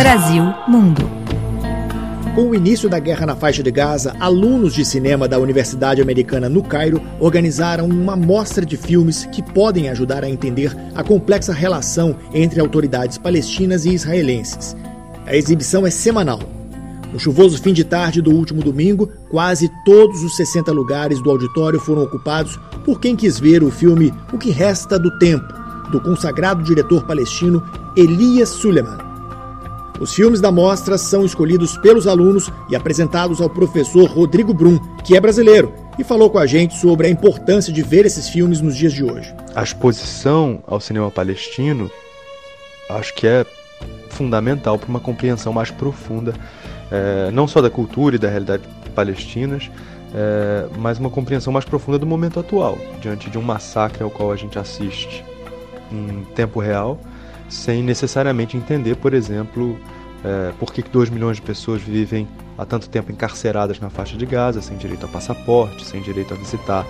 Brasil Mundo. Com o início da guerra na faixa de Gaza, alunos de cinema da Universidade Americana no Cairo organizaram uma mostra de filmes que podem ajudar a entender a complexa relação entre autoridades palestinas e israelenses. A exibição é semanal. No chuvoso fim de tarde do último domingo, quase todos os 60 lugares do auditório foram ocupados por quem quis ver o filme O que Resta do Tempo, do consagrado diretor palestino Elias Suleiman. Os filmes da mostra são escolhidos pelos alunos e apresentados ao professor Rodrigo Brum, que é brasileiro, e falou com a gente sobre a importância de ver esses filmes nos dias de hoje. A exposição ao cinema palestino acho que é fundamental para uma compreensão mais profunda, é, não só da cultura e da realidade palestinas, é, mas uma compreensão mais profunda do momento atual, diante de um massacre ao qual a gente assiste em tempo real sem necessariamente entender, por exemplo, é, por que 2 milhões de pessoas vivem há tanto tempo encarceradas na faixa de Gaza, sem direito a passaporte, sem direito a visitar,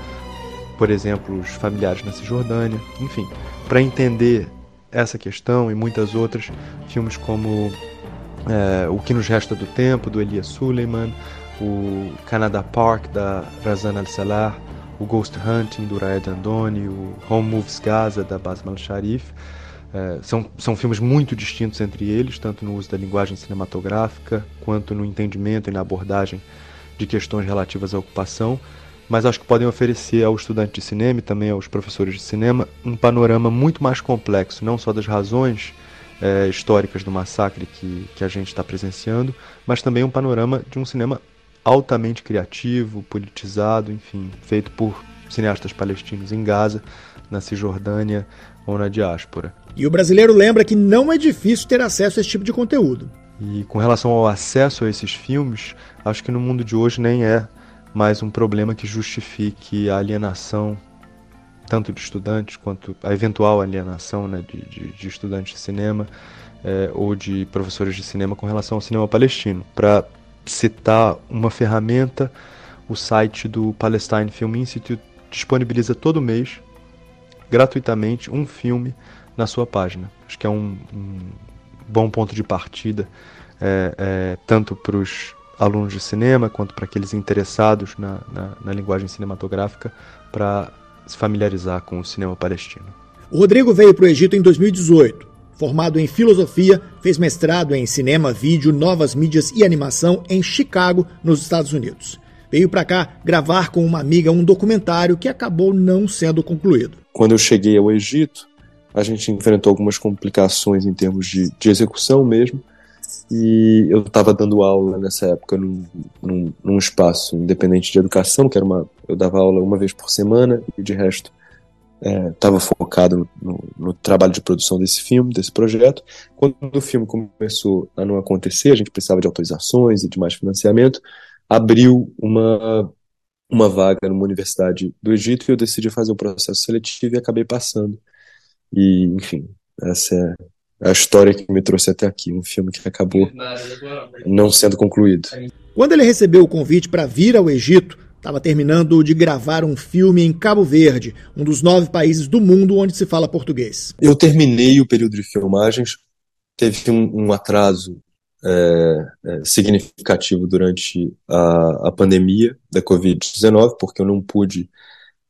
por exemplo, os familiares na Cisjordânia. Enfim, para entender essa questão e muitas outras, filmes como é, O Que Nos Resta do Tempo, do Elias Suleiman, o Canada Park, da Razan Al-Salah, o Ghost Hunting, do Raed Andoni, o Home Moves Gaza, da Basma Al-Sharif, é, são, são filmes muito distintos entre eles, tanto no uso da linguagem cinematográfica, quanto no entendimento e na abordagem de questões relativas à ocupação, mas acho que podem oferecer ao estudante de cinema e também aos professores de cinema um panorama muito mais complexo, não só das razões é, históricas do massacre que, que a gente está presenciando, mas também um panorama de um cinema altamente criativo, politizado, enfim, feito por cineastas palestinos em Gaza, na Cisjordânia ou na diáspora. E o brasileiro lembra que não é difícil ter acesso a esse tipo de conteúdo. E com relação ao acesso a esses filmes, acho que no mundo de hoje nem é mais um problema que justifique a alienação tanto de estudantes quanto a eventual alienação né, de, de, de estudantes de cinema é, ou de professores de cinema com relação ao cinema palestino. Para citar uma ferramenta, o site do Palestine Film Institute disponibiliza todo mês, gratuitamente, um filme na sua página. Acho que é um, um bom ponto de partida, é, é, tanto para os alunos de cinema quanto para aqueles interessados na, na, na linguagem cinematográfica para se familiarizar com o cinema palestino. O Rodrigo veio para o Egito em 2018. Formado em filosofia, fez mestrado em cinema, vídeo, novas mídias e animação em Chicago, nos Estados Unidos. Veio para cá gravar com uma amiga um documentário que acabou não sendo concluído. Quando eu cheguei ao Egito, a gente enfrentou algumas complicações em termos de, de execução mesmo. E eu estava dando aula nessa época num, num, num, espaço independente de educação, que era uma. Eu dava aula uma vez por semana e de resto estava é, focado no, no, trabalho de produção desse filme, desse projeto. Quando o filme começou a não acontecer, a gente precisava de autorizações e de mais financiamento, abriu uma, uma vaga numa universidade do Egito e eu decidi fazer o processo seletivo e acabei passando. E, enfim, essa é a história que me trouxe até aqui, um filme que acabou não sendo concluído. Quando ele recebeu o convite para vir ao Egito, estava terminando de gravar um filme em Cabo Verde, um dos nove países do mundo onde se fala português. Eu terminei o período de filmagens, teve um, um atraso é, é, significativo durante a, a pandemia da Covid-19, porque eu não pude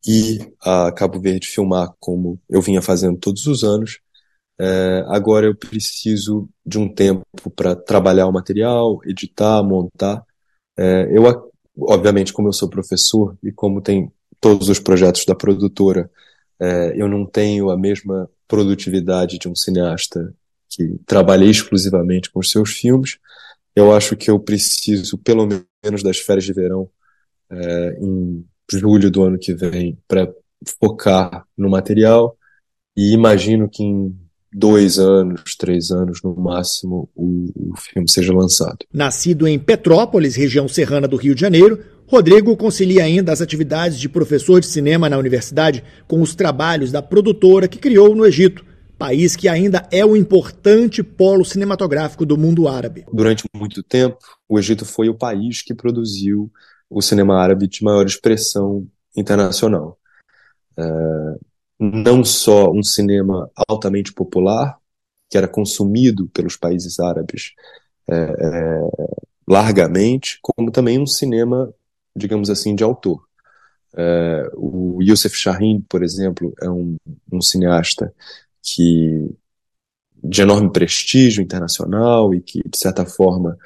ir a Cabo Verde filmar como eu vinha fazendo todos os anos. É, agora eu preciso de um tempo para trabalhar o material, editar, montar. É, eu, obviamente, como eu sou professor e como tem todos os projetos da produtora, é, eu não tenho a mesma produtividade de um cineasta que trabalha exclusivamente com os seus filmes. Eu acho que eu preciso, pelo menos, das férias de verão é, em julho do ano que vem para focar no material e imagino que em dois anos, três anos no máximo, o, o, filme seja lançado. Nascido em Petrópolis, região serrana do Rio de Janeiro, Rodrigo concilia ainda as atividades de professor de cinema na universidade com os trabalhos da produtora que criou no Egito, país que ainda é o importante polo cinematográfico do mundo árabe. Durante muito tempo, o Egito foi o país que produziu o cinema árabe de maior expressão internacional. É, não só um cinema altamente popular, que era consumido pelos países árabes é, é, largamente, como também um cinema, digamos assim, de autor. É, o Youssef Shahin, por exemplo, é um, um cineasta que de enorme prestígio internacional e que, de certa forma,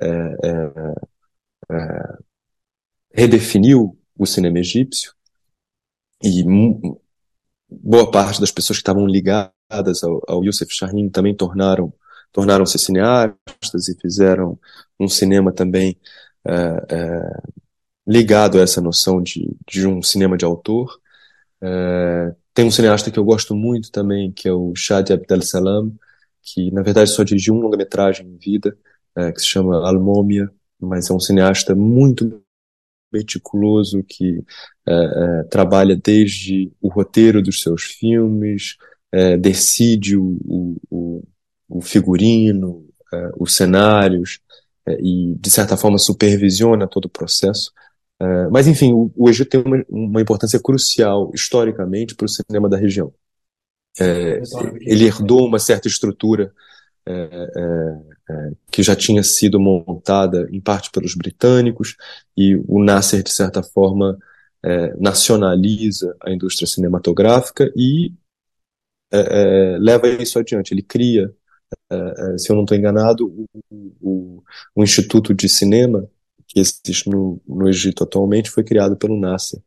é, é, é redefiniu o cinema egípcio. E boa parte das pessoas que estavam ligadas ao, ao Youssef Shahin também tornaram tornaram-se cineastas e fizeram um cinema também é, é, ligado a essa noção de, de um cinema de autor. É, tem um cineasta que eu gosto muito também, que é o Shadi Abdel Salam, que na verdade só dirigiu um longa-metragem em vida, é, que se chama Almômia, mas é um cineasta muito meticuloso que é, trabalha desde o roteiro dos seus filmes, decide o, o, o figurino, os cenários e de certa forma supervisiona todo o processo. É, mas enfim, o, o Egito tem uma, uma, importância crucial historicamente para o cinema da região. ele herdou uma certa estrutura é, é, é, que já tinha sido montada em parte pelos britânicos, e o Nasser, de certa forma, é, nacionaliza a indústria cinematográfica e é, é, leva isso adiante. Ele cria, se eu não estou enganado, o, o, o, Instituto de Cinema, que existe no, no Egito atualmente, foi criado pelo Nasser,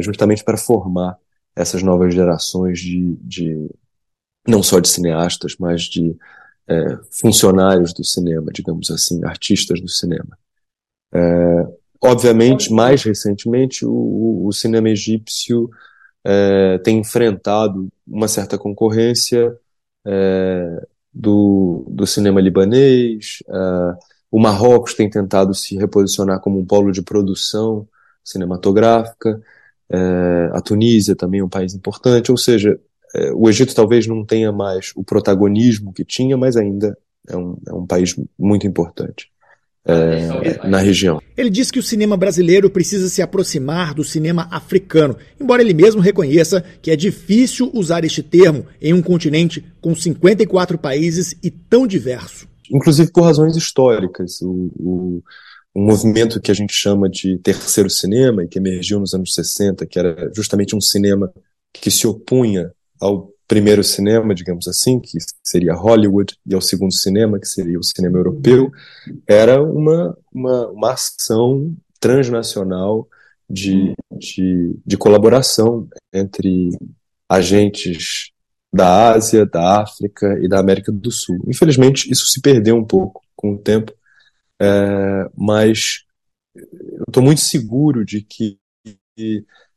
justamente para formar essas novas gerações de, de não só de cineastas, mas de é, funcionários do cinema, digamos assim, artistas do cinema. É, obviamente, mais recentemente, o, o cinema egípcio é, tem enfrentado uma certa concorrência é, do, do cinema libanês, é, o Marrocos tem tentado se reposicionar como um polo de produção cinematográfica, é, a Tunísia também é um país importante, ou seja, é, o Egito talvez não tenha mais o protagonismo que tinha, mas ainda é um, é um país muito importante. É, na região. Ele diz que o cinema brasileiro precisa se aproximar do cinema africano, embora ele mesmo reconheça que é difícil usar este termo em um continente com 54 países e tão diverso. Inclusive por razões históricas. O, o, um movimento que a gente chama de terceiro cinema, e que emergiu nos anos 60, que era justamente um cinema que se opunha ao primeiro cinema, digamos assim, que seria Hollywood, e ao segundo cinema, que seria o cinema europeu, era uma, uma, uma ação transnacional de, de, de colaboração entre agentes da Ásia, da África e da América do Sul. Infelizmente, isso se perdeu um pouco com o tempo, é, mas eu estou muito seguro de que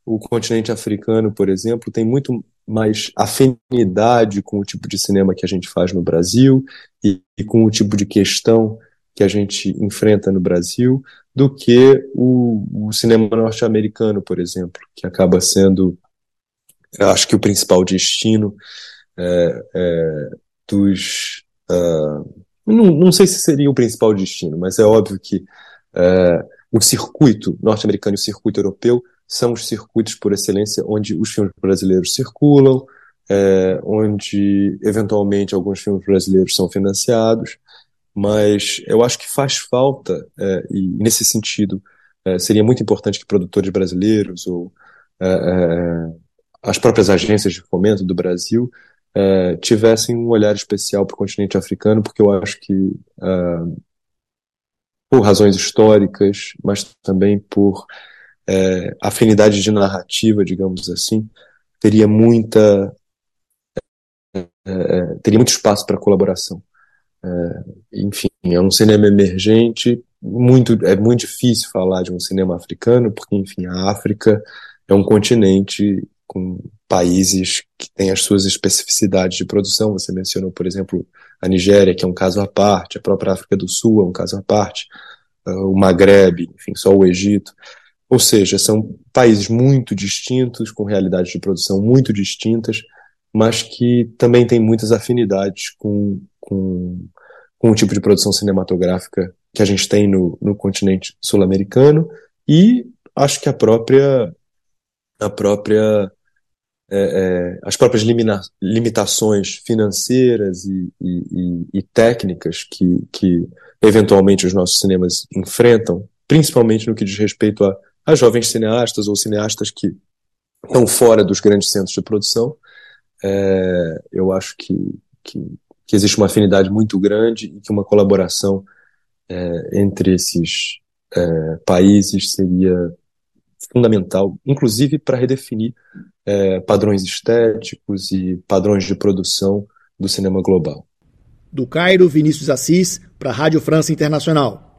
o continente africano, por exemplo, tem muito mais afinidade com o tipo de cinema que a gente faz no Brasil e, e com o tipo de questão que a gente enfrenta no Brasil do que o, o cinema norte-americano, por exemplo, que acaba sendo, acho que o principal destino é, é, dos. Uh, não, não sei se seria o principal destino, mas é óbvio que uh, o circuito norte-americano e o circuito europeu são os circuitos por excelência onde os filmes brasileiros circulam, é, onde eventualmente alguns filmes brasileiros são financiados, mas eu acho que faz falta, é, e nesse sentido é, seria muito importante que produtores brasileiros ou é, é, as próprias agências de fomento do Brasil é, tivessem um olhar especial para o continente africano, porque eu acho que por razões históricas, mas também por é, afinidade de narrativa, digamos assim, teria muita é, é teria muito espaço para colaboração. É, enfim, é um cinema emergente, muito é muito difícil falar de um cinema africano, porque enfim, a África é um continente com países que têm as suas especificidades de produção. Você mencionou, por exemplo, a Nigéria, que é um caso à parte, a própria África do Sul é um caso à parte, uh, o Maghreb, enfim, só o Egito. Ou seja, são países muito distintos, com realidades de produção muito distintas, mas que também têm muitas afinidades com, com, com o tipo de produção cinematográfica que a gente tem no, no continente sul-americano e acho que a própria a própria é, as próprias limina, limitações financeiras e, e, e técnicas que, que eventualmente os nossos cinemas enfrentam, principalmente no que diz respeito a, a jovens cineastas ou cineastas que estão fora dos grandes centros de produção, é, eu acho que, que, que, existe uma afinidade muito grande e que uma colaboração é, entre esses é, países seria fundamental, inclusive para redefinir é, padrões estéticos e padrões de produção do cinema global. Do Cairo, Vinícius Assis, para a Rádio França Internacional.